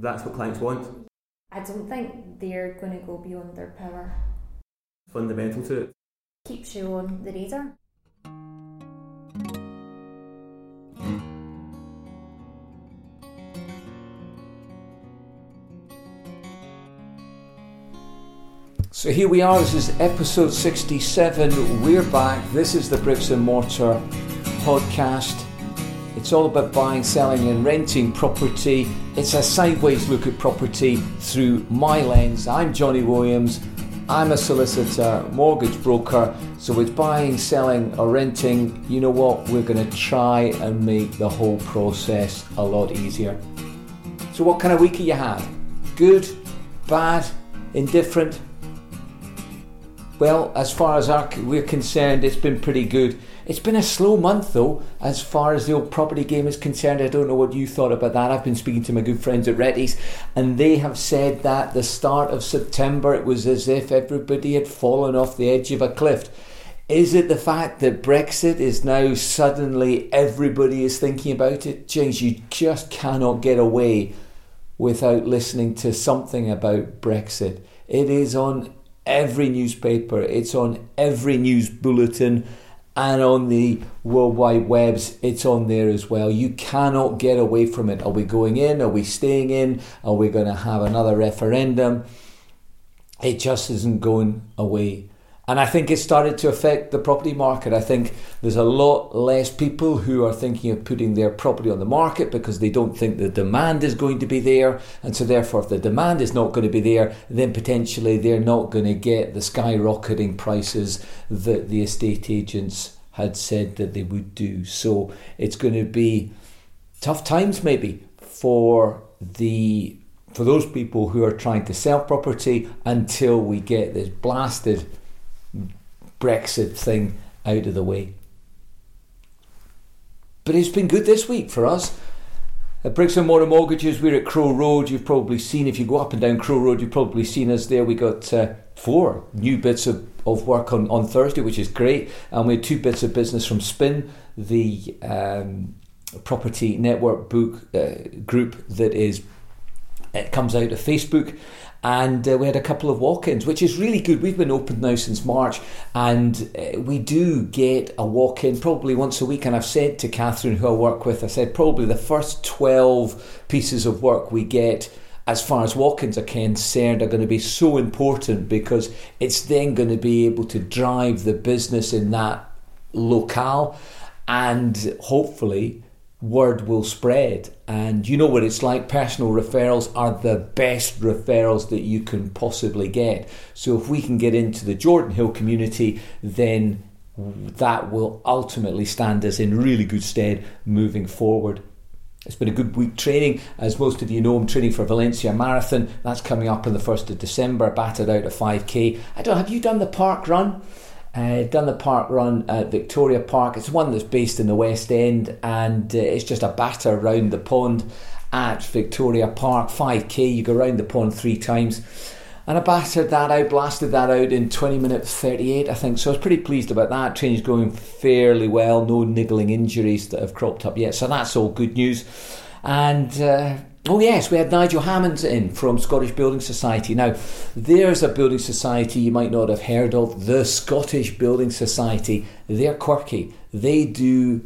That's what clients want. I don't think they're going to go beyond their power. Fundamental to it. Keeps you on the radar. So here we are, this is episode 67. We're back. This is the Bricks and Mortar podcast. It's all about buying, selling, and renting property. It's a sideways look at property through my lens. I'm Johnny Williams. I'm a solicitor, mortgage broker. So it's buying, selling, or renting. You know what? We're going to try and make the whole process a lot easier. So, what kind of week have you had? Good, bad, indifferent? Well, as far as our, we're concerned, it's been pretty good. It's been a slow month though, as far as the old property game is concerned. I don't know what you thought about that. I've been speaking to my good friends at Rettie's, and they have said that the start of September it was as if everybody had fallen off the edge of a cliff. Is it the fact that Brexit is now suddenly everybody is thinking about it? James, you just cannot get away without listening to something about Brexit. It is on every newspaper, it's on every news bulletin, and on the World Wide Webs, it's on there as well. You cannot get away from it. Are we going in? Are we staying in? Are we going to have another referendum? It just isn't going away. And I think it started to affect the property market. I think there's a lot less people who are thinking of putting their property on the market because they don't think the demand is going to be there. And so, therefore, if the demand is not going to be there, then potentially they're not going to get the skyrocketing prices that the estate agents had said that they would do. So, it's going to be tough times maybe for the for those people who are trying to sell property until we get this blasted Brexit thing out of the way. But it's been good this week for us. At Bricks and Mortar Mortgages, we're at Crow Road. You've probably seen, if you go up and down Crow Road, you've probably seen us there. We got uh, four new bits of, of work on, on Thursday, which is great. And we had two bits of business from Spin, the um, property network book uh, group that is it comes out of Facebook and uh, we had a couple of walk-ins which is really good. We've been open now since march and uh, we do get a walk-in probably once a week. And i've said to catherine who i work with i said probably the first 12 pieces of work we get as far as walk-ins are concerned are going to be so important because it's then going to be able to drive the business in that locale and hopefully word will spread. And you know what it's like. Personal referrals are the best referrals that you can possibly get. So if we can get into the Jordanhill community, then that will ultimately stand us in really good stead moving forward. It's been a good week training. As most of you know, I'm training for Valencia Marathon. That's coming up on the 1st of December, battered out at 5k. I don't have you done the park run? Uh, done the park run at Victoria Park. It's one that's based in the West End and uh, it's just a batter around the pond at Victoria Park. 5k, you go around the pond three times. And I battered that out, blasted that out in 20 minutes 38, I think. So I was pretty pleased about that. Training's going fairly well, no niggling injuries that have cropped up yet. So that's all good news. And uh, Oh, yes, we had Nigel Hammonds in from Scottish Building Society. Now, there's a building society you might not have heard of, the Scottish Building Society. They're quirky. They do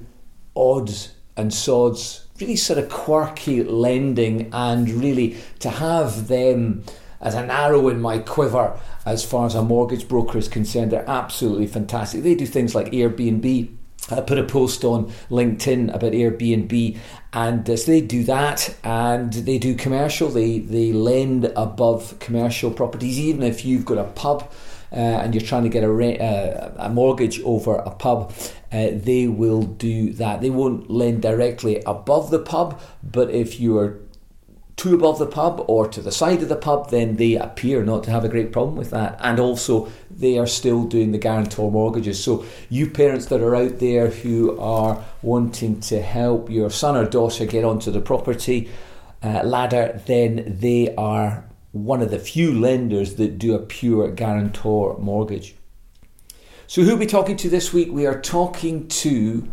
odds and sods, really sort of quirky lending, and really to have them as an arrow in my quiver as far as a mortgage broker is concerned, they're absolutely fantastic. They do things like Airbnb I put a post on LinkedIn about Airbnb, and uh, so they do that, and they do commercial. They they lend above commercial properties, even if you've got a pub. Uh, and you're trying to get a, uh, a mortgage over a pub, uh, they will do that. They won't lend directly above the pub, but if you are two above the pub or to the side of the pub, then they appear not to have a great problem with that. And also, they are still doing the guarantor mortgages. So, you parents that are out there who are wanting to help your son or daughter get onto the property uh, ladder, then they are one of the few lenders that do a pure guarantor mortgage. So, who are we talking to this week? We are talking to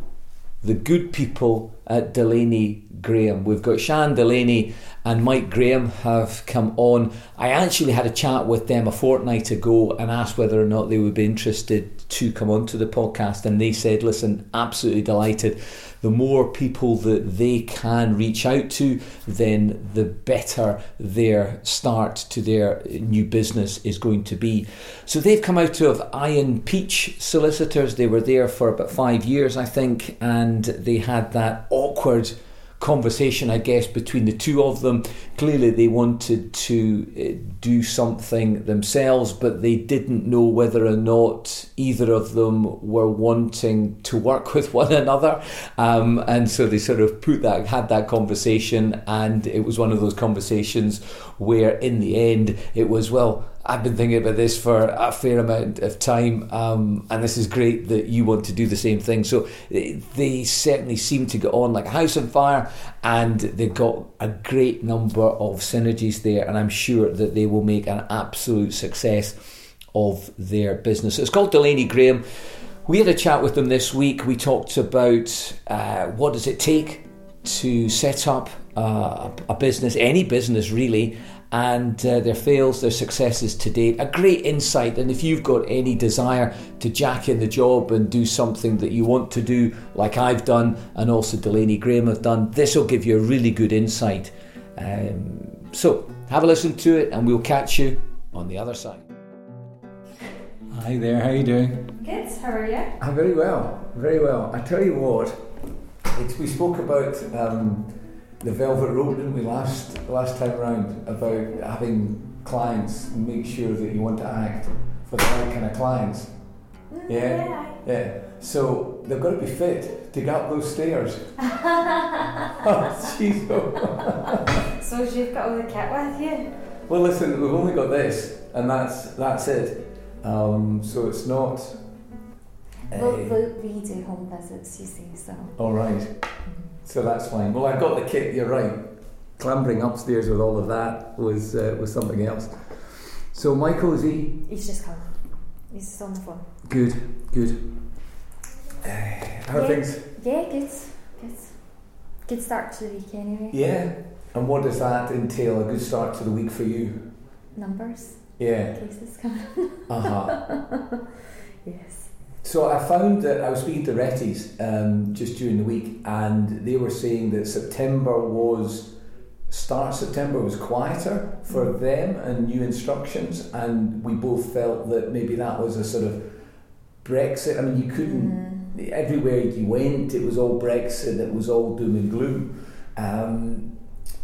the good people at Delaney Graham. We've got Sian Delaney and Mike Graham have come on. I actually had a chat with them a fortnight ago and asked whether or not they would be interested to come onto the podcast, and they said, "Listen, absolutely delighted." the more people that they can reach out to, then the better their start to their new business is going to be. So they've come out of Iron Peach Solicitors. They were there for about five years, I think, and they had that awkward conversation, I guess, between the two of them. Clearly, they wanted to uh, do something themselves, but they didn't know whether or not either of them were wanting to work with one another. Um, and so they sort of put that, had that conversation, and it was one of those conversations where, in the end, it was, well, I've been thinking about this for a fair amount of time, um, and this is great that you want to do the same thing. So eh, they certainly seem to get on like a house on fire, and they've got a great number of synergies there, and I'm sure that they will make an absolute success of their business. It's called Delaney Graham. We had a chat with them this week. We talked about uh, what does it take to set up uh, a business, any business really, and uh, their fails, their successes to date. A great insight. And if you've got any desire to jack in the job and do something that you want to do, like I've done, and also Delaney Graham have done, this will give you a really good insight. Um, so have a listen to it, and we'll catch you on the other side. Hi there, how are you doing? Good, how are you? I'm very well, very well. I tell you what, we spoke about. Um, the Velvet Rope, didn't we, last last time round about having clients make sure that you want to act for the right kind of clients. Mm, Yeah, yeah. So they've got to be fit to get up those stairs. oh, jeez. So you've got all the kit with you? Well, listen, we've only got this, and that's that's it. Um, so it's not. Well, uh, we, we do home visits, you see, so. all right. So that's fine. Well, I've got the kit. You're right. Clambering upstairs with all of that was uh, was something else. So Michael, is he He's just coming. He's just on the phone. good? Good. Uh, how Yeah. things? Yeah, good. Good. Good start to the week anyway. Yeah. And what does that entail? A good start to the week for you? Numbers, Yeah. cases coming. Uh huh. Yes. So I found that I was speaking to Retties um, just during the week, and they were saying that September was start September was quieter for them and new instructions, and we both felt that maybe that was a sort of Brexit. I mean, you couldn't Mm. everywhere you went, it was all Brexit, it was all doom and gloom. Um,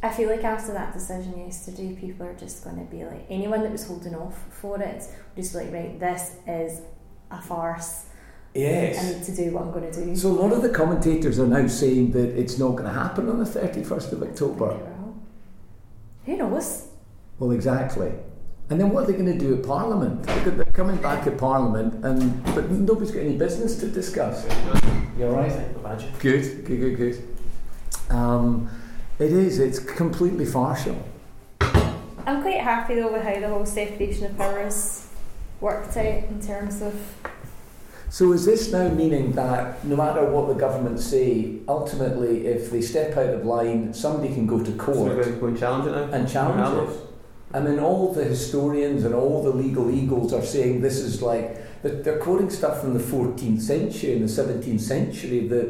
I feel like after that decision yesterday, people are just going to be like, anyone that was holding off for it, just be like, right, this is a farce. I yes. need to do what I'm going to do. So a lot of the commentators are now saying that it's not going to happen on the 31st of October. Who knows? Well, exactly. And then what are they going to do at Parliament? They're they're coming back at Parliament, and but nobody's got any business to discuss. You all right? Imagine. Good, good, good, good. Um, it is. It's completely partial. I'm quite happy though with how the whole separation of powers worked out in terms of So is this now meaning that no matter what the government say, ultimately, if they step out of line, somebody can go to court going to go and challenge it now? and challenge it? I mean, all the historians and all the legal eagles are saying this is like they're they're quoting stuff from the 14th century and the 17th century that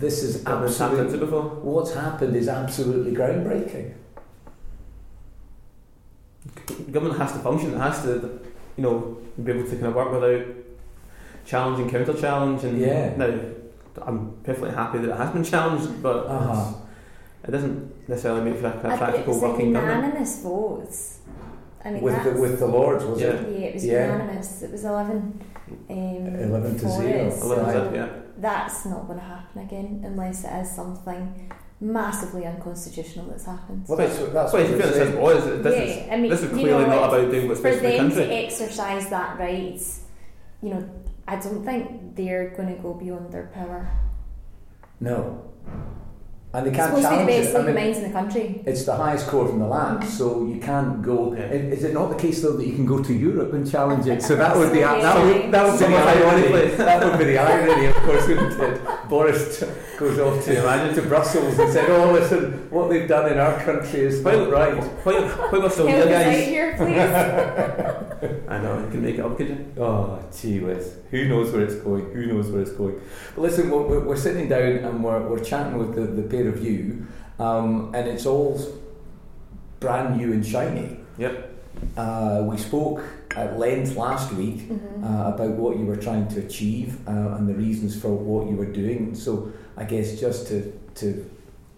this is Never tapped into absolutely before. what's happened is absolutely groundbreaking. The government has to function. It has to, you know, be able to kind of work without challenge and counter challenge. And Yeah. now, I'm perfectly happy that it has been challenged, but Uh-huh. it doesn't necessarily make for a, a I bet it practical was like working government. unanimous votes. I mean, With the, with the Lords, was Yeah. it? yeah, it was Yeah. unanimous. It was eleven. Um, 11 to zero. it, 11 so to- yeah. That's not going to happen again unless it is something massively unconstitutional that's happened. Well, that's, that's Well, what if you they're saying. this yeah, is I mean, this is you clearly know, not like, about doing what's best for the them country. to exercise that right, you know, I don't think they're going to go beyond their power. No. And they can't supposed to be the challenge best it. I mean, minds in the country. It's the highest court in the land, mm-hmm. so you can't go. Yeah. Is it not the case though that you can go to Europe and challenge it? So that would be that would, that would be the irony. That would be the irony, of course, wouldn't it? Boris t- goes off to imagine to Brussels and said, "Oh, listen, what they've done in our country is not right." While, while we're still Help here, guys. here, please. I know, you can make it up, could you? Oh, gee whiz. Who knows where it's going? Who knows where it's going? But listen, we're, we're- we're sitting down and we're, we're chatting with the, the pair of you, um, and it's all brand new and shiny. Yep. Uh, we spoke at length last week Mhm. uh, about what you were trying to achieve uh, and the reasons for what you were doing. So, I guess just to, to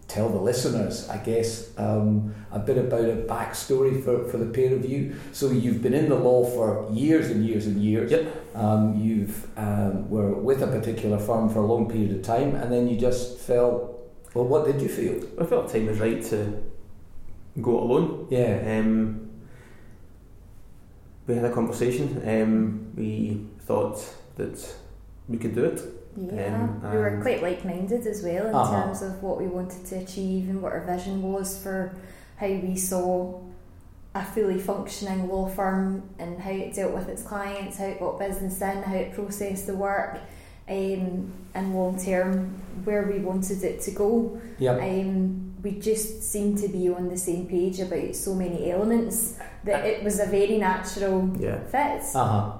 tell the listeners, I guess, um, a bit about a backstory for, for the pair of you. So, you've been in the law for years and years and years. Yep. Um, you've um, were with a particular firm for a long period of time, and then you just felt. Well, what did you feel? I felt time was right to go it alone. Yeah. Um, we had a conversation. Um, we thought that we could do it. Yeah, Um, we were quite like-minded as well in Uh-huh. terms of what we wanted to achieve and what our vision was for how we saw a fully functioning law firm and how it dealt with its clients, how it got business in, how it processed the work, um, and long term where we wanted it to go. Yeah. Um, we just seemed to be on the same page about so many elements that it was a very natural Yeah. fit. Uh huh.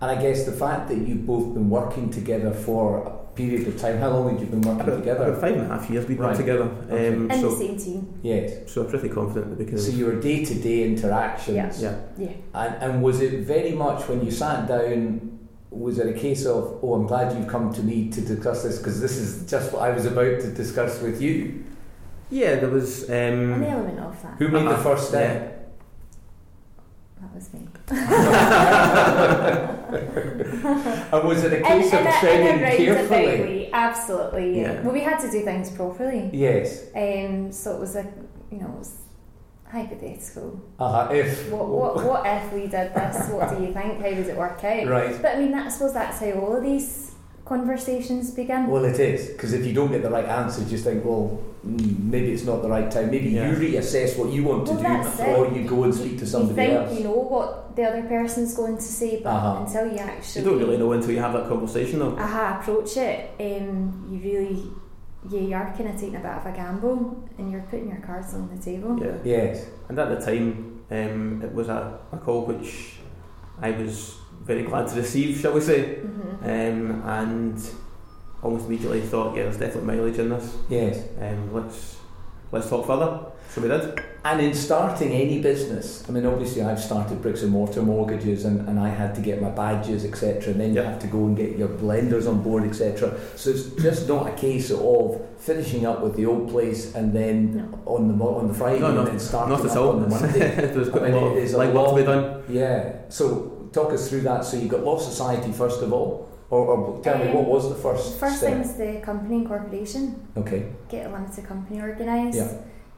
And I guess the fact that you've both been working together for a period of time. How long had you been working About, together? about five and a half years we've Right. been together. Okay. Um, In the same team, Yes. so I'm pretty confident that we can. So your day-to-day interactions. Yeah. yeah. yeah. And, and was it very much when you sat down? Was it a case of, oh, I'm glad you've come to me to discuss this because this is just what I was about to discuss with you? Yeah, there was. An Um, element of that. Who made the Uh-huh. first step? That was me. And was it a In, case in, of a, in a carefully? way, absolutely. Yeah. Yeah. Well, we had to do things properly. Yes. Um, so it was a, you know, it was hypothetical. Uh-huh. If What, what, what if we did this? What do you think? How does it work out? right. But I mean, that, I suppose that's how all of these conversations begin. Well, it is because if you don't get the right answer, you just think, well, mm, maybe it's not the right time. Maybe Yeah. you reassess what you want to Well, do before it. you go and speak to you somebody think else. you know what the other person's going to say, but Uh-huh. until you actually, you don't really know until you have that conversation, though. aha approach it, um, you really yeah you are kind of taking a bit of a gamble and you're putting your cards on the table. Yeah. Yes. And at the time, um, it was a, a call which I was very glad to receive, shall we say, hmm um, and almost immediately thought, yeah, there's definitely mileage in this. Yes. Um, let's let's talk further. So we did. And in starting any business, I mean, obviously, I've started bricks and mortar mortgages, and, and I had to get my badges, etc. And then you have to go and get your blenders on board, etc. So it's just not a case of finishing up with the old place and then No. on the mo- on the Friday No, no, and then starting Not up at all. on the Monday. There's I quite mean, a lot it is of a like work to be done. Yeah. So talk us through that. So you got Law Society first of all, or, or tell me Um, what was the first First step? thing's the company incorporation. Okay. Get a limited company organised.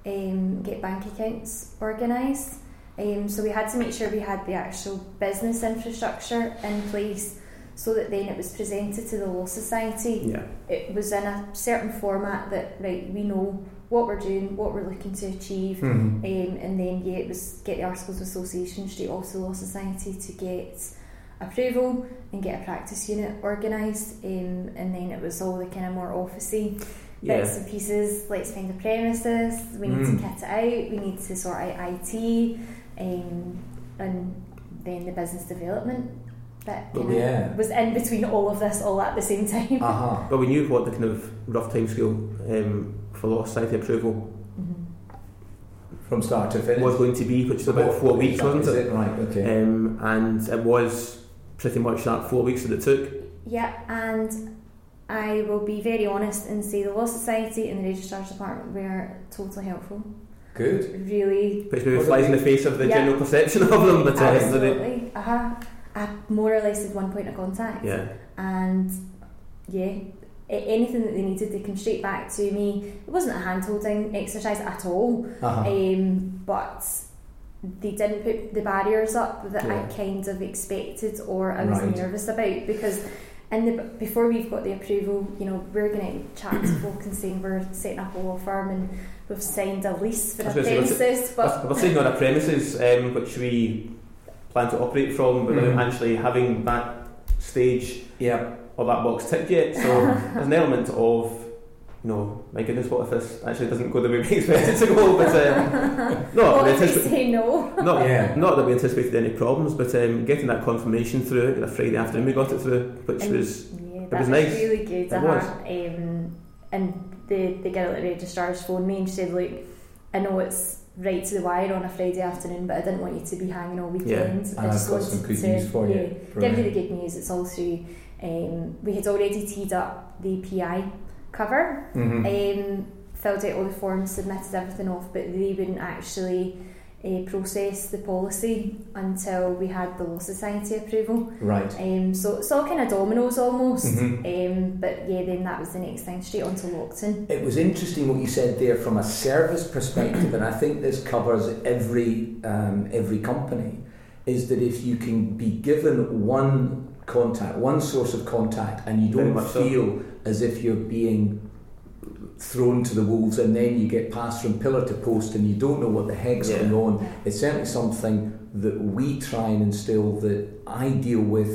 Um, get bank accounts organised. Um, so we had to make sure we had the actual business infrastructure in place, so that then it was presented to the law society. Yeah. It was in a certain format that right we know what we're doing, what we're looking to achieve, Mhm. Um, and then yeah, it was get the Articles of Association straight off to the Law Society to get approval and get a practice unit organised, um, and then it was all the kind of more officey Yeah. bits and pieces. Let's find the premises. We need Mm. to kit it out. We need to sort out IT, um, and then the business development bit Well, kinda yeah. was in between all of this all at the same time. Uh huh. But we knew what the kind of rough timescale um, for law society approval Mhm. From start to finish. was going to be, which is about four weeks, wasn't it? it? Right. Okay. Um, and it was pretty much that four weeks that it took. Yeah, and I will be very honest and say the Law Society and the Registrar's Department were totally helpful. Good. Really, Which maybe What flies in the face of the Yeah. general perception of them, but uh, they- absolutely. Uh-huh. I more or less had one point of contact. yeah. And yeah, a- anything that they needed, they came straight back to me. It wasn't a hand holding exercise at all, Uh-huh. um, but they didn't put the barriers up that Yeah. I kind of expected or I was Right. nervous about because in the before we've got the approval, you know, we're going to chat to folk and saying we're setting up a law firm and we've signed a lease for I a was gonna say, premises, but We're sitting on a premises um, which we plan to operate from without Mhm. actually having that stage yeah. All that box ticked yet. So there's an element of, you know, my goodness, what if this actually doesn't go the way we expected to go? But um, no, what we we anticipate- say no? not, Yeah. not that we anticipated any problems, but um, getting that confirmation through it, a Friday afternoon we got it through, which And- was Yeah, was that was, nice. really good. It was. Um, and the, the girl at the registrars phoned me and she said, Look, I know it's right to the wire on a Friday afternoon, but I didn't want you to be hanging all weekend. And I I've just got some good to news for you. yeah, give you the good news. It's all through. Um, we had already teed up the PI cover, Mhm. um, filled out all the forms, submitted everything off, but they wouldn't actually uh, process the policy until we had the Law Society approval. Right. Um, so it's all kind of dominoes almost. Mhm. Um, but yeah, then that was the next thing, straight on to Lockton. It was interesting what you said there from a service perspective, and I think this covers every um, every company. Is that if you can be given one contact, one source of contact, and you don't much so. feel as if you're being thrown to the wolves, and then you get passed from pillar to post, and you don't know what the heck's Yeah. going on. It's certainly something that we try and instill. That I deal with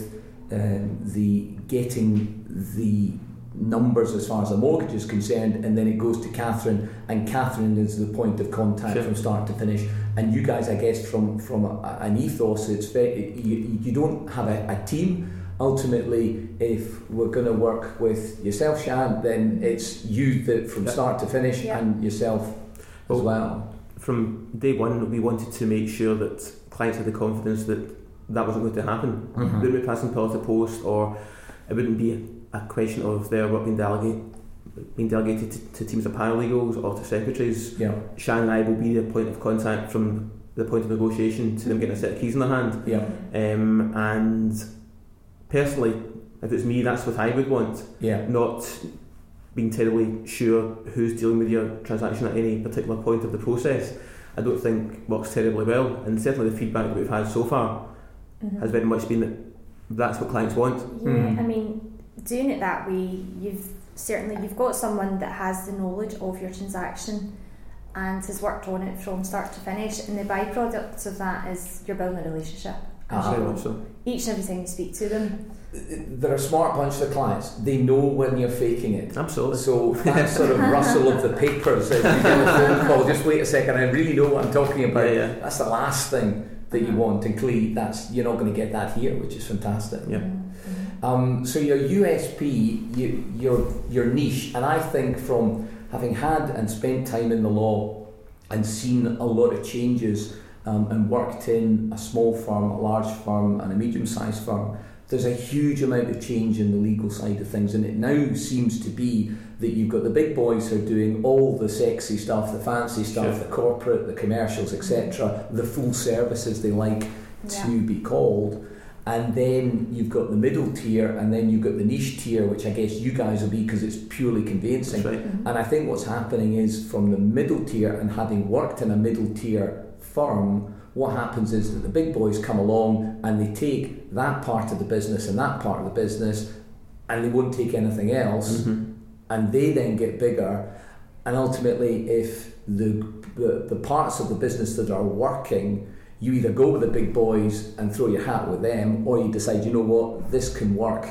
um, the getting the numbers as far as the mortgage is concerned, and then it goes to Catherine, and Catherine is the point of contact Sure. from start to finish. And you guys, I guess, from from a, an ethos, it's very you, you don't have a, a team. Ultimately, if we're going to work with yourself, Sian, then it's you that from Yeah. start to finish, Yeah. and yourself as Well, well. from day one, we wanted to make sure that clients had the confidence that that wasn't going to happen. Mhm. It wouldn't be passing pillar to post, or it wouldn't be a question of their work being, delegate, being delegated to, to teams of paralegals or to secretaries. Yeah, Sian and I will be the point of contact from the point of negotiation to them getting a set of keys in their hand. yeah, Um, and personally, if it's me, that's what I would want. yeah. Not being terribly sure who's dealing with your transaction at any particular point of the process. I don't think works terribly well, and certainly the feedback that we've had so far Mhm. has very much been that that's what clients want. Yeah, Mhm. I mean, doing it that way, you've certainly you've got someone that has the knowledge of your transaction and has worked on it from start to finish, and the byproduct of that is you're building a relationship. Uh-huh. Very much so. Each and every time you speak to them, They're a smart bunch of clients. They know when you're faking it. Absolutely. So that sort of rustle of the papers as you get a phone call, just wait a second, I really know what I'm talking about. Yeah, yeah. That's the last thing that you Mhm. want, and clearly that's you're not going to get that here, which is fantastic. Yeah. Mhm. Um, so your USP, you, your your niche, and I think from having had and spent time in the law and seen a lot of changes um, and worked in a small firm, a large firm, and a medium-sized firm, there's a huge amount of change in the legal side of things, and it now seems to be that you've got the big boys who are doing all the sexy stuff, the fancy stuff, Sure. the corporate, the commercials, etc., the full services they like Yeah. to be called. And then you've got the middle tier, and then you've got the niche tier, which I guess you guys will be because it's purely conveyancing. That's right. Mhm. And I think what's happening is from the middle tier and having worked in a middle tier firm, what happens is that the big boys come along and they take that part of the business and that part of the business and they won't take anything else. Mhm. and they then get bigger. And ultimately if the, the the parts of the business that are working you either go with the big boys and throw your hat with them or you decide you know what? This can work.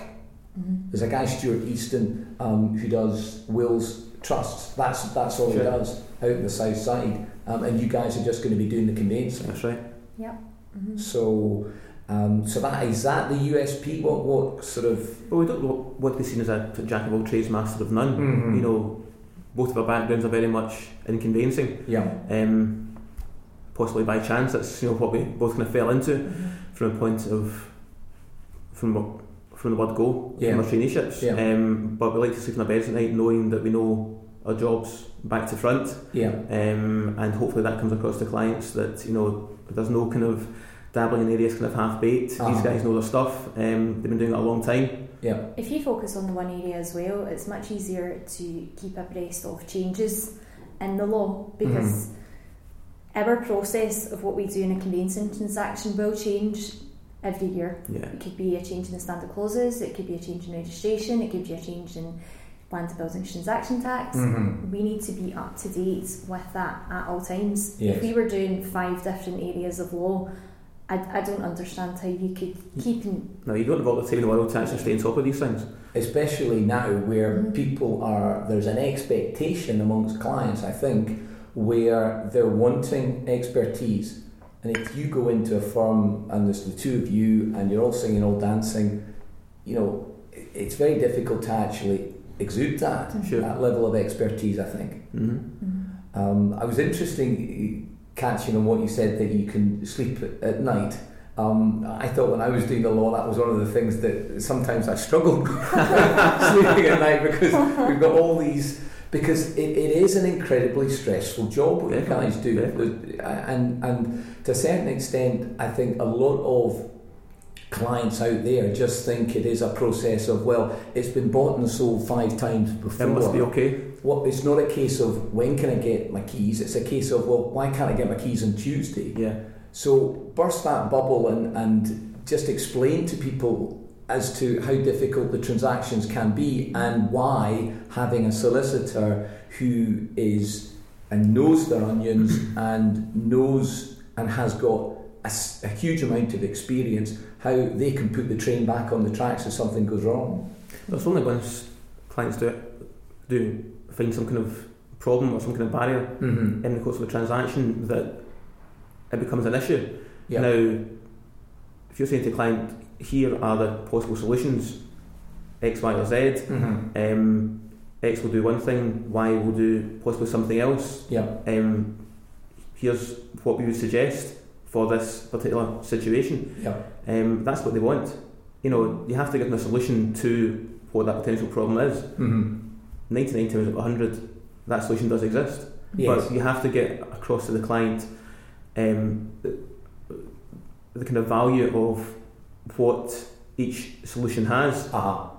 Mhm. there's a guy Stuart Easton um, who does wills trusts. That's that's all he does out in the south side um, and you guys are just going to be doing the conveyancing That's right. Mhm. so um, so that is that the USP what what sort of Well, we don't wa- want to be seen as a jack of all trades, master of none. Mhm. You know, both of our backgrounds are very much in conveyancing. yeah Um, possibly by chance, that's you know what we both kind of fell into Mhm. from a point of from what- from the word go Yeah. from our traineeships. Yeah. Um, but we like to sleep in our beds at night knowing that we know our jobs back to front, yeah um, and hopefully that comes across to clients that you know there's no kind of dabbling in areas kind of half baked. Uh-huh. These guys know their stuff. Um, they've been doing it a long time. yeah If you focus on the one area as well, it's much easier to keep abreast of changes in the law because our process of what we do in a conveyancing transaction will change every year. Yeah. It could be a change in the standard clauses, it could be a change in registration, it could be a change in land and buildings transaction tax. Mhm. We need to be up to date with that at all times. Yes. If we were doing five different areas of law, I, I don't understand how you could keep in, No, you don't have all the time in the world to actually stay on top of these things. especially now where Mhm. people are there's an expectation amongst clients i think where they're wanting expertise and if you go into a firm and there's the two of you and you're all singing all dancing you know it's very difficult to actually exude that Sure. that level of expertise i think hmm um, I was interesting catching on what you said that you can sleep at, at night. Um, I thought when I was doing the law, that was one of the things that sometimes I struggled sleeping at night because we've got all these. Because it, it is an incredibly stressful job what you Definitely, guys do, definitely. and and to a certain extent, I think a lot of clients out there just think it is a process of well, it's been bought and sold five times before. It must be okay. Well, it's not a case of when can I get my keys. It's a case of well, why can't I get my keys on Tuesday? Yeah. So burst that bubble and and just explain to people as to how difficult the transactions can be and why having a solicitor who is and knows their onions and knows and has got a huge amount of experience how they can put the train back on the tracks if something goes wrong. It's only once clients do it, do find some kind of problem or some kind of barrier Mm-hmm. in the course of a transaction that it becomes an issue. Yeah. Now, if you're saying to a client, here are the possible solutions, X, Y, or Z, Mm-hmm. um, X will do one thing, Y will do possibly something else. Yeah. Um, here's what we would suggest for this particular situation. Yeah. Um, that's what they want. You know, you have to give them a solution to what that potential problem is. Mm-hmm. 99 times out of 100, that solution does exist. Yes. But you have to get across to the client um, the, the kind of value of what each solution has. Uh-huh.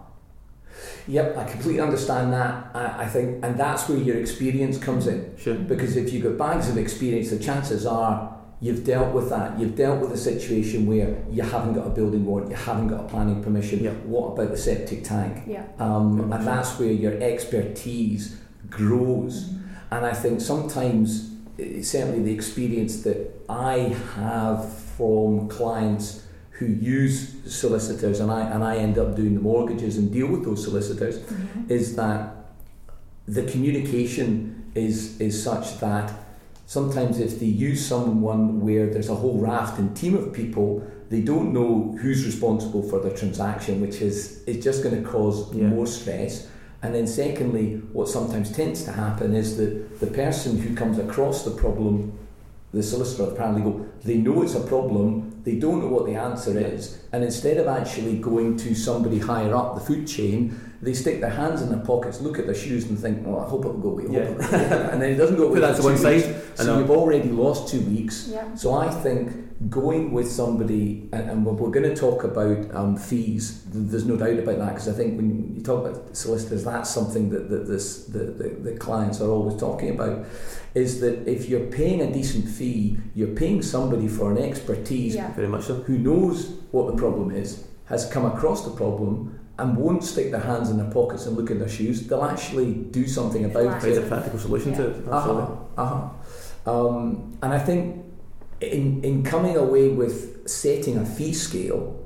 Yep, I completely understand that. I, I think, and that's where your experience comes in. Sure. Because if you've got bags of experience, the chances are you've dealt with that. You've dealt with a situation where you haven't got a building warrant, you haven't got a planning permission. Yeah. What about the septic tank? yeah. Um, and that's where your expertise grows. And I think sometimes, eh, certainly the experience that I have from clients who use solicitors, and I and I end up doing the mortgages and deal with those solicitors, Mhm. is that the communication is is such that sometimes if they use someone where there's a whole raft and team of people, they don't know who's responsible for the transaction, which is is just going to cause Yeah. more stress. And then secondly, what sometimes tends to happen is that the person who comes across the problem, the solicitor or the paralegal, they know it's a problem, they don't know what the answer is, and instead of actually going to somebody higher up the food chain, they stick their hands in their pockets, look at their shoes, and think, "Oh, I hope it'll go away." Yeah. it'll go away." and then it doesn't go away. Put that one two weeks. side. So you've already lost two weeks. Yeah. So I think going with somebody, and, and we're, we're going to talk about um, fees. There's no doubt about that because I think when you talk about solicitors, that's something that, that this the, the, the clients are always talking about. Is that if you're paying a decent fee, you're paying somebody for an expertise Yeah. Very much so. who knows what the problem is, has come across the problem, and won't stick their hands in their pockets and look in their shoes. They'll actually do something about it. a practical solution to it. Uh-huh, uh-huh. Um, and I think in, in coming away with setting a fee scale,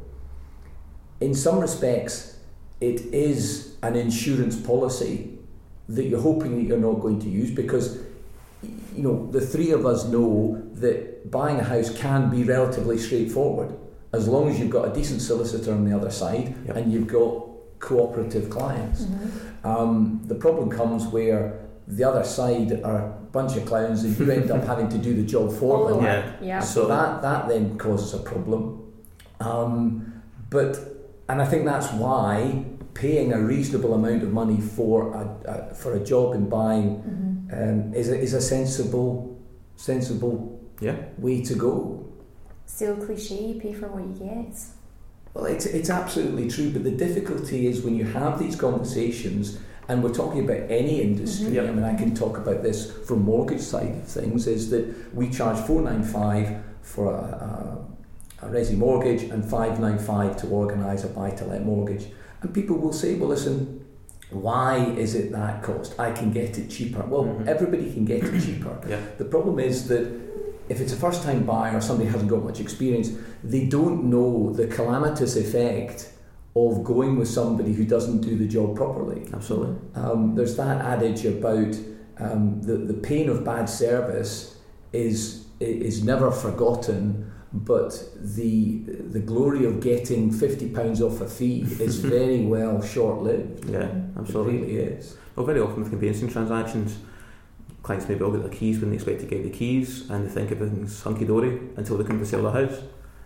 in some respects, it is an insurance policy that you're hoping that you're not going to use because you know the three of us know that buying a house can be relatively straightforward as long as you've got a decent solicitor on the other side Yep. and you've got cooperative clients. Mhm. Um, the problem comes where the other side are a bunch of clowns and you end up having to do the job for All them. work. Yeah. Yeah. So that, that then causes a problem. Um, but and I think that's why paying a reasonable amount of money for a, a for a job in buying Mhm. um, is a, is a sensible sensible Yeah. way to go. Still cliche, you pay for what you get. Well, it's, it's absolutely true, but the difficulty is when you have these conversations, and we're talking about any industry. Mhm. Yep. I mean, I can talk about this from mortgage side of things. Is that we charge four nine five for a, a, a resi mortgage and five nine five to organise a buy to let mortgage, and people will say, well, listen. Why is it that cost? I can get it cheaper. Well, Mhm. everybody can get it cheaper. Yeah. The problem is that if it's a first time buyer or somebody hasn't got much experience, they don't know the calamitous effect of going with somebody who doesn't do the job properly. Absolutely. Um, there's that adage about um, the, the pain of bad service is, is never forgotten, but the, the glory of getting £50 off a fee is very well short lived. Yeah, absolutely. It really is. Well, very often with conveyancing transactions, clients maybe all get their keys when they expect to get the keys and they think everything's hunky dory until they come to sell the house.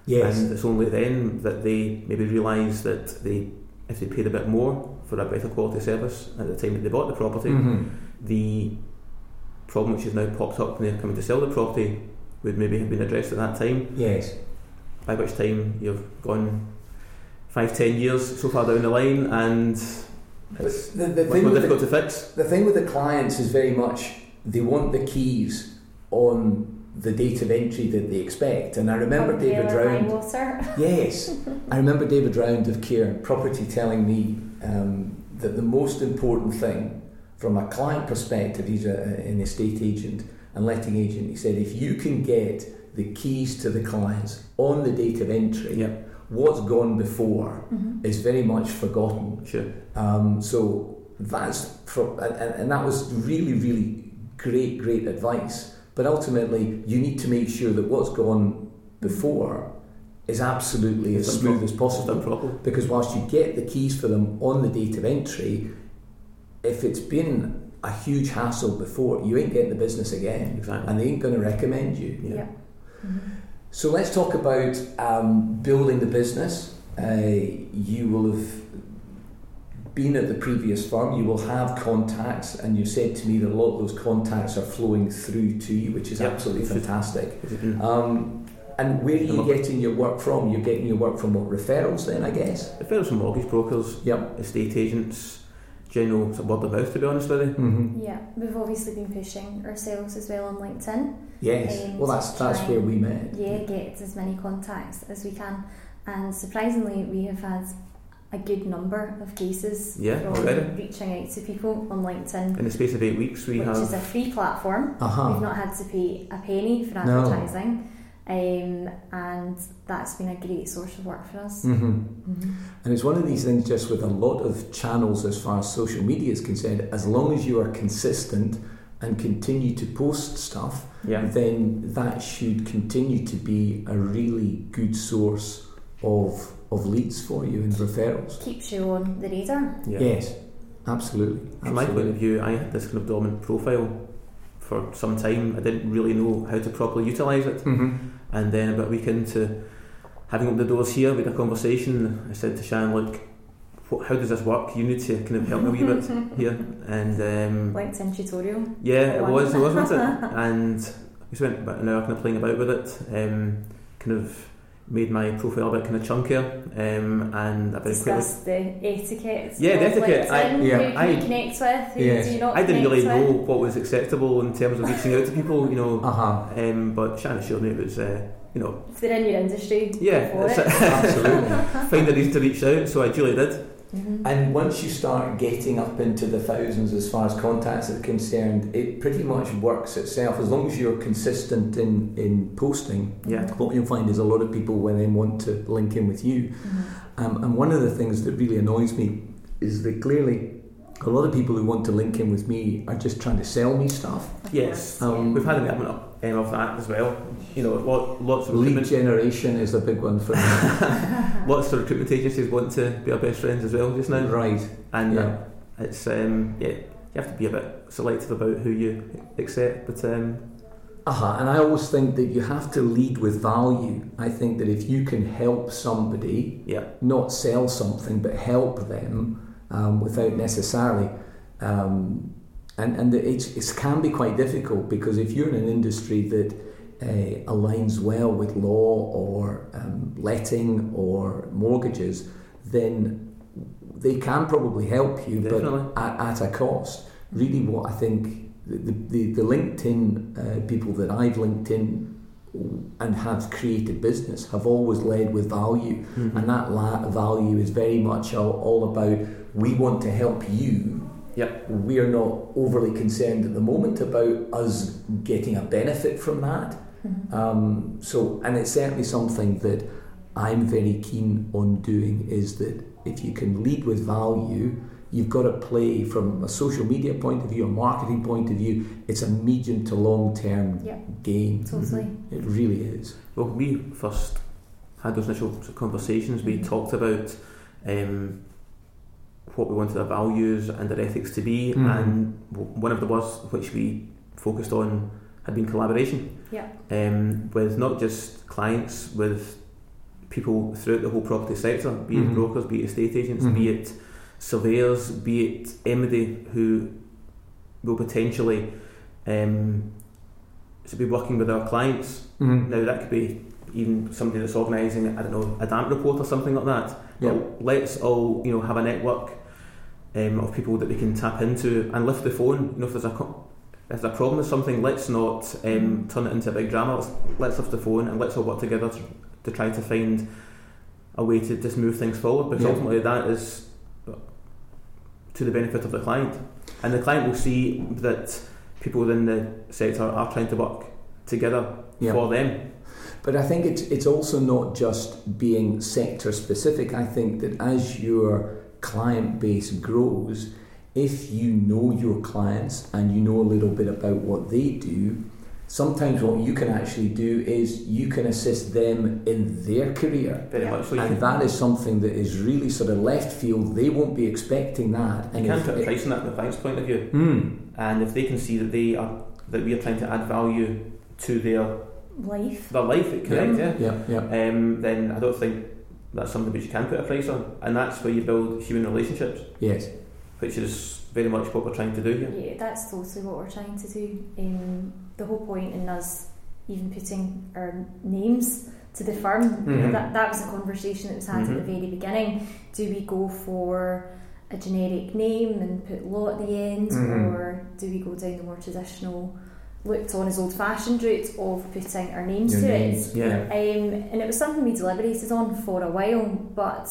Yes. And it's only then that they maybe realise that they, if they paid a bit more for a better quality service at the time that they bought the property, Mhm. the problem which has now popped up when they're coming to sell the property would maybe have been addressed at that time. Yes. By which time you've gone five, ten years so far down the line, and it's The, the, much thing more with the, difficult to fix. the thing with the clients is very much they want the keys on the date of entry that they expect. And I remember David Round. Yes, I remember David Round of Care Property telling me um, that the most important thing from a client perspective, he's a, an estate agent and letting agent, he said, if you can get the keys to the clients on the date of entry, Yeah, what's gone before Mhm. is very much forgotten. sure. Um, so that's for, and, and and that was really, really great, great advice. But ultimately, you need to make sure that what's gone before is absolutely as smooth pro- as Done possible. properly. Because whilst you get the keys for them on the date of entry, if it's been a huge hassle before, you ain't getting the business again, Exactly. and they ain't going to recommend you. Yeah. Yeah. Mhm. So let's talk about um, building the business. Uh, you will have been at the previous firm, you will have contacts, and you've said to me that a lot of those contacts are flowing through to you, which is Yep. absolutely fantastic. Has it been- Um, and where are you getting your work from? You're getting your work from what referrals, then, I guess. Referrals from mortgage brokers, Yep. estate agents, general sort of word of mouth, to be honest with you. Mm-hmm. Yeah, we've obviously been pushing ourselves as well on LinkedIn. Yes. Um, Well, that's that's try where we met. Yeah, get as many contacts as we can. And surprisingly, we have had a good number of cases Yeah, from already. reaching out to people on LinkedIn, In the space of eight weeks, we which have is a free platform. Uh huh. We've not had to pay a penny for No. advertising, um, and that's been a great source of work for us. Mm-hmm. Mhm. And it's one of these things just with a lot of channels as far as social media is concerned, as long as you are consistent and continue to post stuff, yeah, then that should continue to be a really good source of of leads for you and referrals. Keeps you on the radar. yeah. Yes, absolutely. From my point of view, I had this kind of dormant profile for some time. I didn't really know how to properly utilise it. Mm-hmm. And then about a week into having opened the doors here, we had a conversation. I said to Sian, look, what, how does this work? You need to kind of help me a wee bit here. And um, LinkedIn tutorial. yeah, it One. was, wasn't it? And we spent about an hour kind of playing about with it. Um, kind of made my profile a bit kind of chunkier. Um, and I very quickly. Discuss the etiquette. Yeah, the etiquette, I- LinkedIn, yeah, who can I- you connect with? Who Yes. do you not I didn't really connect know what was acceptable in terms of reaching out to people, you know. Uh huh. Um, but Sian assured me it was, uh, you know, If they're in your industry, yeah, go for it's- it. Absolutely. find a reason to reach out. So I duly did. Mhm. And once you start getting up into the thousands as far as contacts are concerned, it pretty much works itself as long as you're consistent in, in posting. Yeah. What you'll find is a lot of people will then want to link in with you. Mhm. Um, and one of the things that really annoys me is that clearly a lot of people who want to link in with me are just trying to sell me stuff. Yes. Um. We've had an element of, um, of that as well. You know, lot, lots of Lead generation is a big one for me. lots of recruitment agencies want to be our best friends as well just now. right. And Yeah. uh, it's um, yeah, you have to be a bit selective about who you accept. But um, Uh-huh. And I always think that you have to lead with value. I think that if you can help somebody, yeah, not sell something, but help them um, without necessarily. Um, and and it's, it can be quite difficult because if you're in an industry that uh, aligns well with law or um, letting or mortgages, then they can probably help you, Definitely. but at, at a cost. Really, what I think the, the, the LinkedIn uh, people that I've linked in and have created business have always led with value Mhm. and that la- value is very much all, all about we want to help you. Yep. We're not overly concerned at the moment about us getting a benefit from that. Mhm. Um, so, and it's certainly something that I'm very keen on doing is that if you can lead with value, you've got to play from a social media point of view, a marketing point of view. It's a medium to long term Yeah. game. Totally. It really is. Well, when we first had those initial sort of conversations, we Mhm. talked about um, what we wanted our values and our ethics to be, Mhm. and w- one of the words which we focused on had been collaboration. Yeah. Um, with not just clients, with people throughout the whole property sector, be Mhm. it brokers, be it estate agents, Mhm. be it surveyors, be it anybody who will potentially um, should be working with our clients Mm-hmm. now that could be even somebody that's organising, I don't know, a damp report or something like that. Yeah. But let's all, you know, have a network um, of people that we can tap into and lift the phone. You know, if there's a co- if there's a problem with something, let's not um, turn it into a big drama. Let's, let's lift the phone and let's all work together to, to try to find a way to just move things forward. Because Yeah. ultimately, that is to the benefit of the client, and the client will see that people within the sector are trying to work together Yeah. for them. But I think it's it's also not just being sector specific. I think that as your client base grows, if you know your clients and you know a little bit about what they do, sometimes what you can actually do is you can assist them in their career. Very Yeah. much so. And can, that is something that is really sort of left field. They won't be expecting that. you And can if put a price on that from the client's point of view, Mm, and if they can see that they are that we are trying to add value to their Life. their life, correct? Yeah. yeah, yeah. Um, then I don't think that's something which you can put a price on, and that's where you build human relationships, Yes. which is very much what we're trying to do here. Yeah, that's totally what we're trying to do. Um, the whole point in us even putting our names to the firm, Mhm. that, that was a conversation that was had at Mhm. the very beginning. Do we go for a generic name and put law at the end, Mhm. or do we go down the more traditional, looked on as old fashioned route of putting our names Your to names, it? Yeah. Um, and it was something we deliberated on for a while, but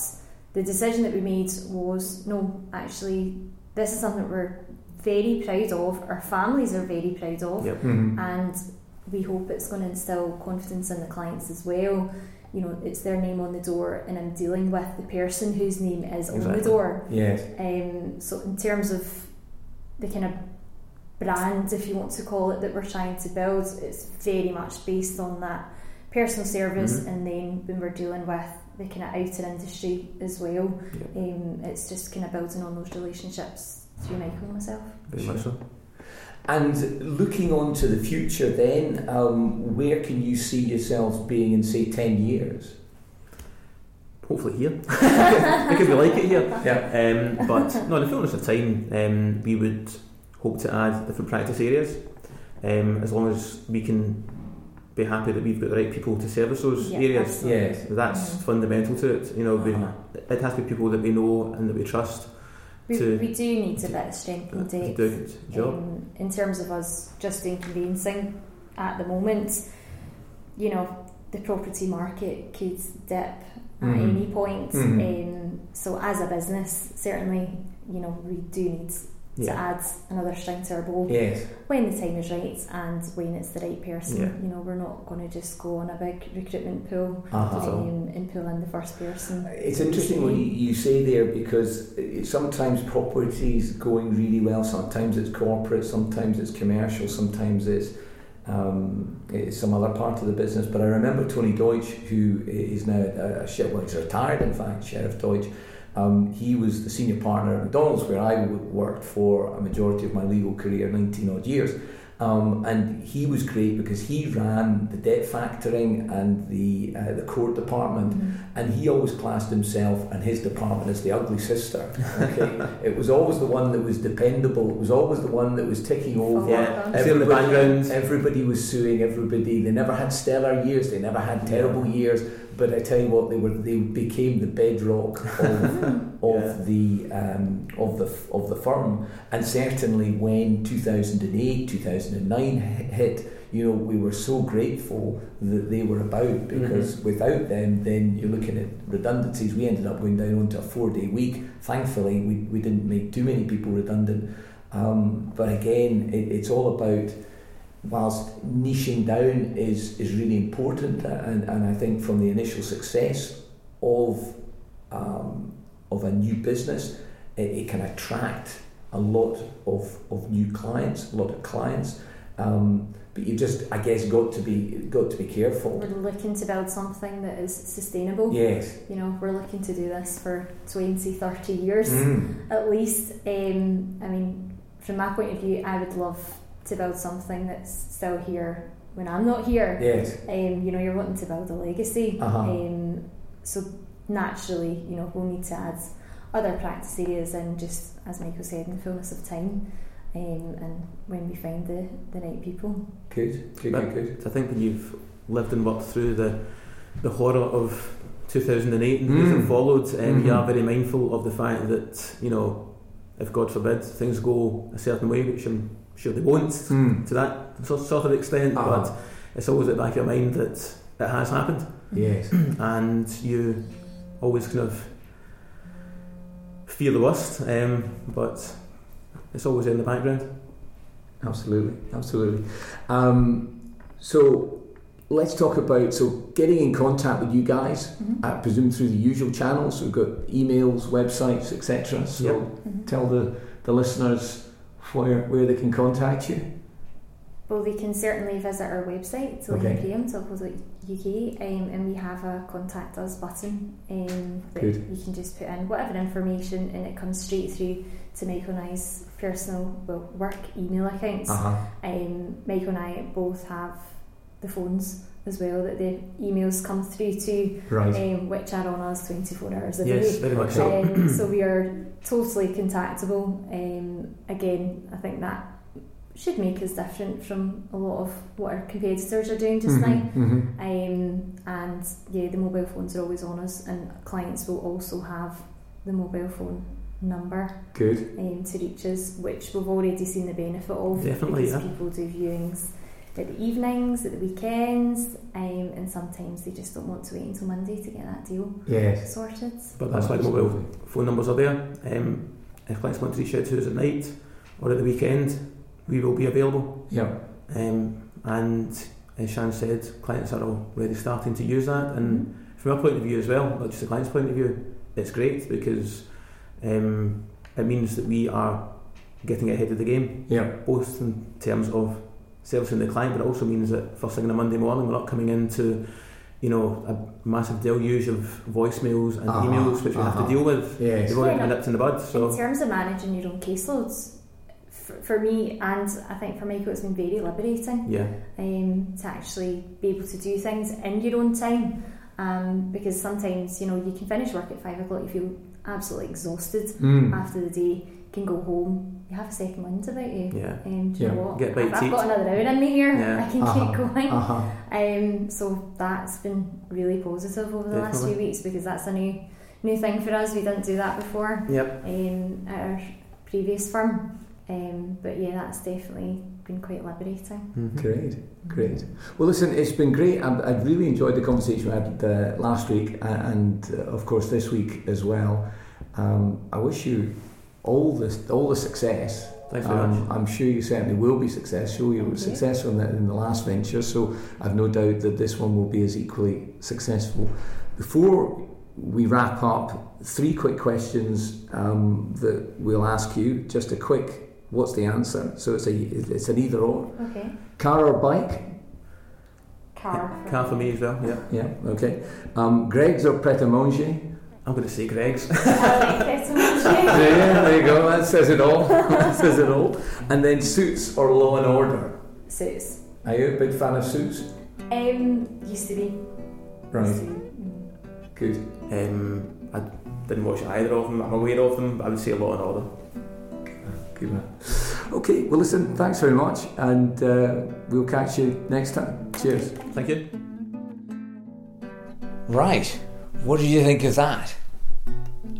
the decision that we made was no, actually, this is something we're very proud of, our families are very proud of, Yep. Mhm. and we hope it's going to instill confidence in the clients as well. You know, it's their name on the door, and I'm dealing with the person whose name is on the door. Yes. Um, so, in terms of the kind of brand, if you want to call it, that we're trying to build, it's very much based on that personal service, Mhm. and then when we're dealing with the kind of outer industry as well, Yep. um, it's just kind of building on those relationships through Michael and myself. Very much so. And looking on to the future, then, um, where can you see yourselves being in, say, 10 years? Hopefully here, because we like it here. Yeah. Um, but no, in the fullness of time, um, we would hope to add different practice areas, um, as long as we can be happy that we've got the right people to service those Yeah, areas. absolutely. Yes. That's Mhm. fundamental to it. You know, Uh-huh. it has to be people that we know and that we trust We, To- we do need a bit of strength and to depth. do a good job. Um, in terms of us just doing conveyancing at the moment, you know, the property market could dip at Mhm. any point. Mhm. Um, so, as a business, certainly, you know, we do need to Yeah. add another string to our bow Yes. when the time is right and when it's the right person. Yeah. You know, we're not going to just go on a big recruitment pool Uh-huh. um, and pull in the first person. It's interesting what you, you say there because sometimes property is going really well, sometimes it's corporate, sometimes it's commercial, sometimes it's, um, it's some other part of the business. But I remember Tony Deutsch, who is now a, a sheriff, well, he's retired in fact, Sheriff Deutsch. Um, he was the senior partner at McDonald's, where I worked for a majority of my legal career, 19 odd years. Um, and he was great because he ran the debt factoring and the uh, the court department and he always classed himself and his department as the ugly sister. Okay, it was always the one that was dependable. It was always the one that was ticking over. Yeah, Yeah. see in the background. everybody was suing everybody. They never had stellar years. They never had terrible years. But I tell you what, they were they became the bedrock of, of Yeah. the um, of the of the firm. And certainly when 2008, 2009 hit, you know, we were so grateful that they were about because without them, then you're looking at redundancies. We ended up going down onto a four day week. Thankfully, we, we didn't make too many people redundant. Um, but again, it, it's all about whilst niching down is, is really important, and, and I think from the initial success of um, of a new business, it, it, can attract a lot of, of new clients, a lot of clients. Um, but you just, I guess, got to be got to be careful. We're looking to build something that is sustainable. Yes. You know, we're looking to do this for 20, 30 years Mm. at least. Um, I mean, from my point of view, I would love to build something that's still here when I'm not here. Yes. Um, you know, you're wanting to build a legacy. Uh-huh. Um, so naturally, you know, we'll need to add other practice areas in just as Michael said, in the fullness of time. Um, and when we find the, the right people. Good. Good. But- Good. Good. I think when you've lived and worked through the the horror of 2008 and the years Mm. that followed, um, you Mhm. are very mindful of the fact that you know, if God forbid things go a certain way, which I'm sure they won't Mm. to that sort of extent, Uh-huh. but it's always at the back of your mind that it has happened, Yes. and you always kind of fear the worst, um, but it's always in the background. Absolutely, absolutely. Um, so let's talk about so getting in contact with you guys. Mhm. I presume through the usual channels. We've got emails, websites, etc. So Yep. Mhm. tell the, the listeners where where they can contact you. Well, they can certainly visit our website, so Okay. UK, um, and we have a contact us button um, that Good. you can just put in whatever information and it comes straight through to Michael and I's personal, well, work email accounts. Uh-huh. Um, Michael and I both have the phones as well that the emails come through to, Right. um, which are on us 24 hours a Yes, day. very much so. Um, so we are totally contactable. Um, again, I think that should make us different from a lot of what our competitors are doing just now. Mhm, Um, and yeah, the mobile phones are always on us, and clients will also have the mobile phone number. Good. um, to reach us, which we've already seen the benefit of Definitely, because yeah. people do viewings at the evenings, at the weekends, um, and sometimes they just don't want to wait until Monday to get that deal Yes. sorted. But that's why the Absolutely. mobile phone numbers are there. Um, if clients want to reach out to us at night or at the weekend, we will be available. Yeah. Um, and as Sian said, clients are already starting to use that. And from our point of view as well, not just the client's point of view, it's great because um, it means that we are getting ahead of the game, Yeah. both in terms of servicing the client, but it also means that first thing on a Monday morning, we're not coming into you know, a massive deluge of voicemails and Uh-huh, use which we have uh-huh. to deal with. Yes. They've already Yeah, been no. nipped in the bud. So In terms of managing your own caseloads, for, for me and I think for Michael, it's been very liberating yeah, um, to actually be able to do things in your own time. Um, because sometimes, you know, you can finish work at five o'clock, you feel absolutely exhausted Mm. after the day, you can go home, you have a second wind about you. yeah. Um, do you Yeah. know what? Get by I've, I've got another hour in me here. Yeah. I can Uh-huh. keep going. Uh-huh. Um, so that's been really positive over the last few weeks because that's a new new thing for us. We didn't do that before Yep. um, at our previous firm. Um, but yeah, that's definitely been quite liberating. Mhm. Great, great. Well, listen, it's been great. I, I really enjoyed the conversation we had uh, last week uh, and, uh, of course, this week as well. Um, I wish you all the all the success. Um. I'm sure you certainly will be successful. You were successful in the, in the last venture, so I've no doubt that this one will be as equally successful. Before we wrap up, three quick questions um, that we'll ask you. Just a quick, what's the answer? So it's a it's an either or. Okay. Car or bike? Car. Car for me as well. Yeah. Yeah, okay. Um, Greggs or Pret a Manger? I'm going to say Greggs. I like it so much. Yeah, there you go. That says it all. that says it all. And then Suits or Law and Order? Suits. Are you a big fan of Suits? Um, used to be. Used Right. to be. Mm. Good. Um, I didn't watch either of them. I'm aware of them, but I would say a Law and Order. Good man. Okay, well, listen, thanks very much, and uh, we'll catch you next time. Cheers. Thank you. Right, what did you think of that?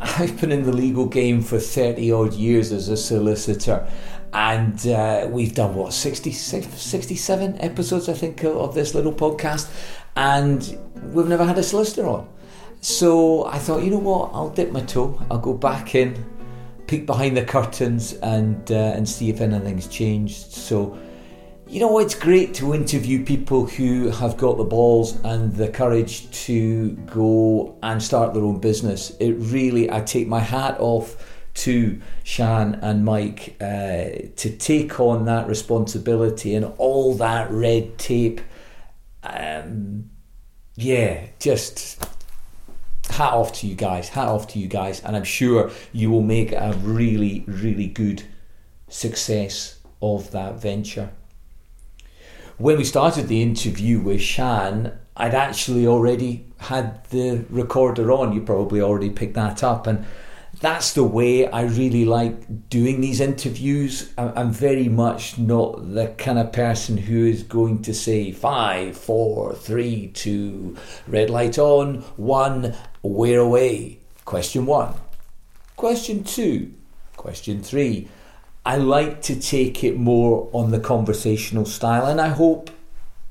I've been in the legal game for 30 odd years as a solicitor, and uh, we've done what, 66, 67 episodes, I think, of- this little podcast, and we've never had a solicitor on. So I thought, you know what, I'll dip my toe, I'll go back in, peek behind the curtains, and, uh, and see if anything's changed. So you know, it's great to interview people who have got the balls and the courage to go and start their own business. It really, I take my hat off to Sian and Mike uh, to take on that responsibility and all that red tape. Um, yeah, just hat off to you guys, hat off to you guys, and I'm sure you will make a really, really good success of that venture. When we started the interview with Sian, I'd actually already had the recorder on. You probably already picked that up, and that's the way I really like doing these interviews. I'm very much not the kind of person who is going to say five, four, three, two, red light on, one, we're away. Question one. Question two. Question three. I like to take it more on the conversational style, and I hope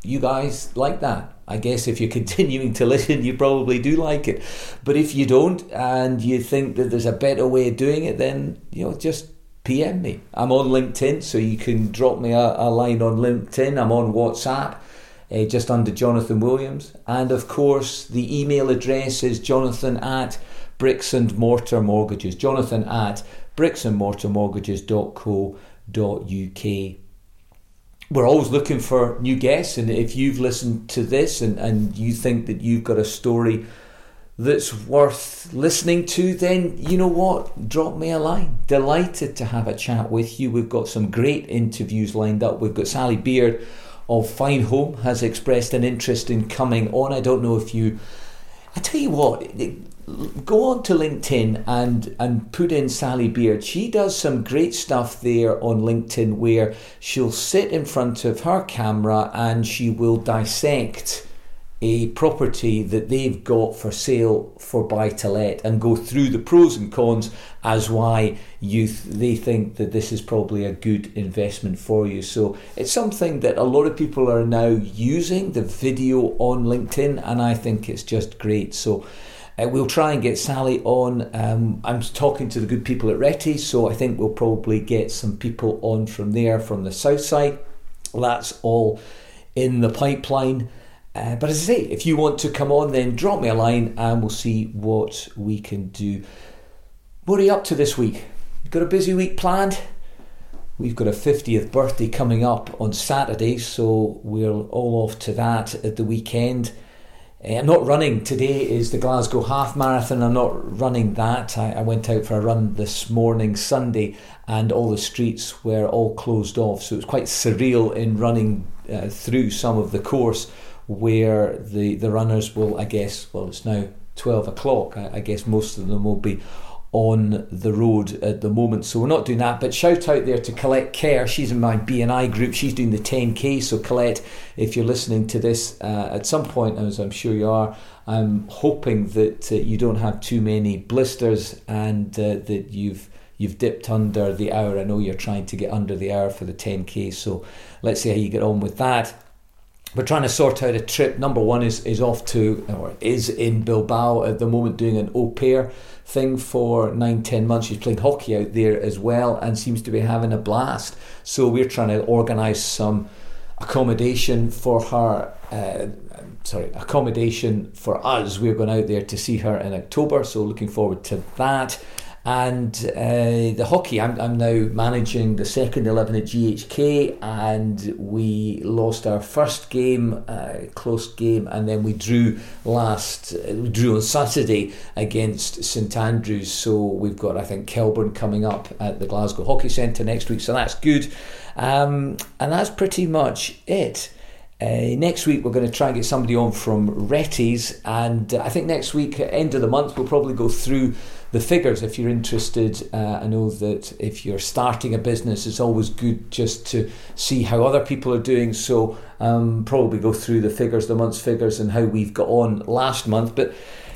you guys like that. I guess if you're continuing to listen, you probably do like it. But if you don't and you think that there's a better way of doing it, then you know just PM me. I'm on LinkedIn, so you can drop me a, a line on LinkedIn. I'm on WhatsApp, uh, just under Jonathan Williams, and of course the email address is Jonathan at Bricks and Mortar Mortgages. Jonathan at bricksandmortarmortgages.co.uk. We're always looking for new guests, and if you've listened to this and, and you think that you've got a story that's worth listening to, then you know what? Drop me a line. Delighted to have a chat with you. We've got some great interviews lined up. We've got Sally Beard of Fine Home has expressed an interest in coming on. I don't know if you. I tell you what, go on to LinkedIn and and put in Sally Beard. She does some great stuff there on LinkedIn where she'll sit in front of her camera and she will dissect a property that they've got for sale for buy to let and go through the pros and cons as why you th- they think that this is probably a good investment for you. So it's something that a lot of people are now using the video on LinkedIn and I think it's just great. So uh, we'll try and get Sally on. Um, I'm talking to the good people at Rettie, so I think we'll probably get some people on from there, from the south side. That's all in the pipeline. Uh, but as I say, if you want to come on, then drop me a line and we'll see what we can do. What are you up to this week? Got a busy week planned? We've got a 50th birthday coming up on Saturday, so we're all off to that at the weekend. Uh, I'm not running. Today is the Glasgow Half Marathon. I'm not running that. I, I, went out for a run this morning, Sunday, and all the streets were all closed off. So it was quite surreal in running uh, through some of the course where the, the runners will, I guess, well, it's now 12 o'clock. I, I guess most of them will be on the road at the moment. So we're not doing that. But shout out there to Colette Kerr. She's in my BNI group. She's doing the 10K. So Colette, if you're listening to this uh, at some point, as I'm sure you are, I'm hoping that uh, you don't have too many blisters and uh, that you've you've dipped under the hour. I know you're trying to get under the hour for the 10K. So let's see how you get on with that we're trying to sort out a trip. Number one is, is off to, or is in Bilbao at the moment doing an au pair thing for nine, ten months. She's playing hockey out there as well and seems to be having a blast. So we're trying to organise some accommodation for her. Uh, sorry, accommodation for us. We're going out there to see her in October, so looking forward to that. And uh, the hockey, I'm, I'm now managing the second 11 at GHK, and we lost our first game, uh, close game, and then we drew last, uh, we drew on Saturday against St Andrews. So we've got, I think, Kelburn coming up at the Glasgow Hockey Centre next week, so that's good. Um, and that's pretty much it. Uh, next week, we're going to try and get somebody on from Rettie's, and uh, I think next week, at end of the month, we'll probably go through the figures if you're interested. Uh, I know that if you're starting a business, it's always good just to see how other people are doing. So, um, probably go through the figures, the month's figures, and how we've got on last month. But,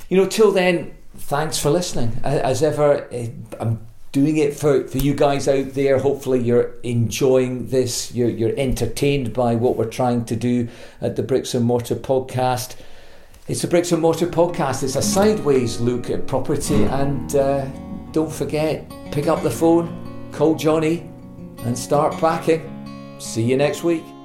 you know, till then, thanks for listening. As ever, eh, I'm doing it for, for you guys out there. Hopefully, you're enjoying this, you're, you're entertained by what we're trying to do at the Bricks and Mortar podcast. It's a Bricks and Mortar podcast. It's a sideways look at property, and uh, don't forget, pick up the phone, call Johnny, and start packing. See you next week.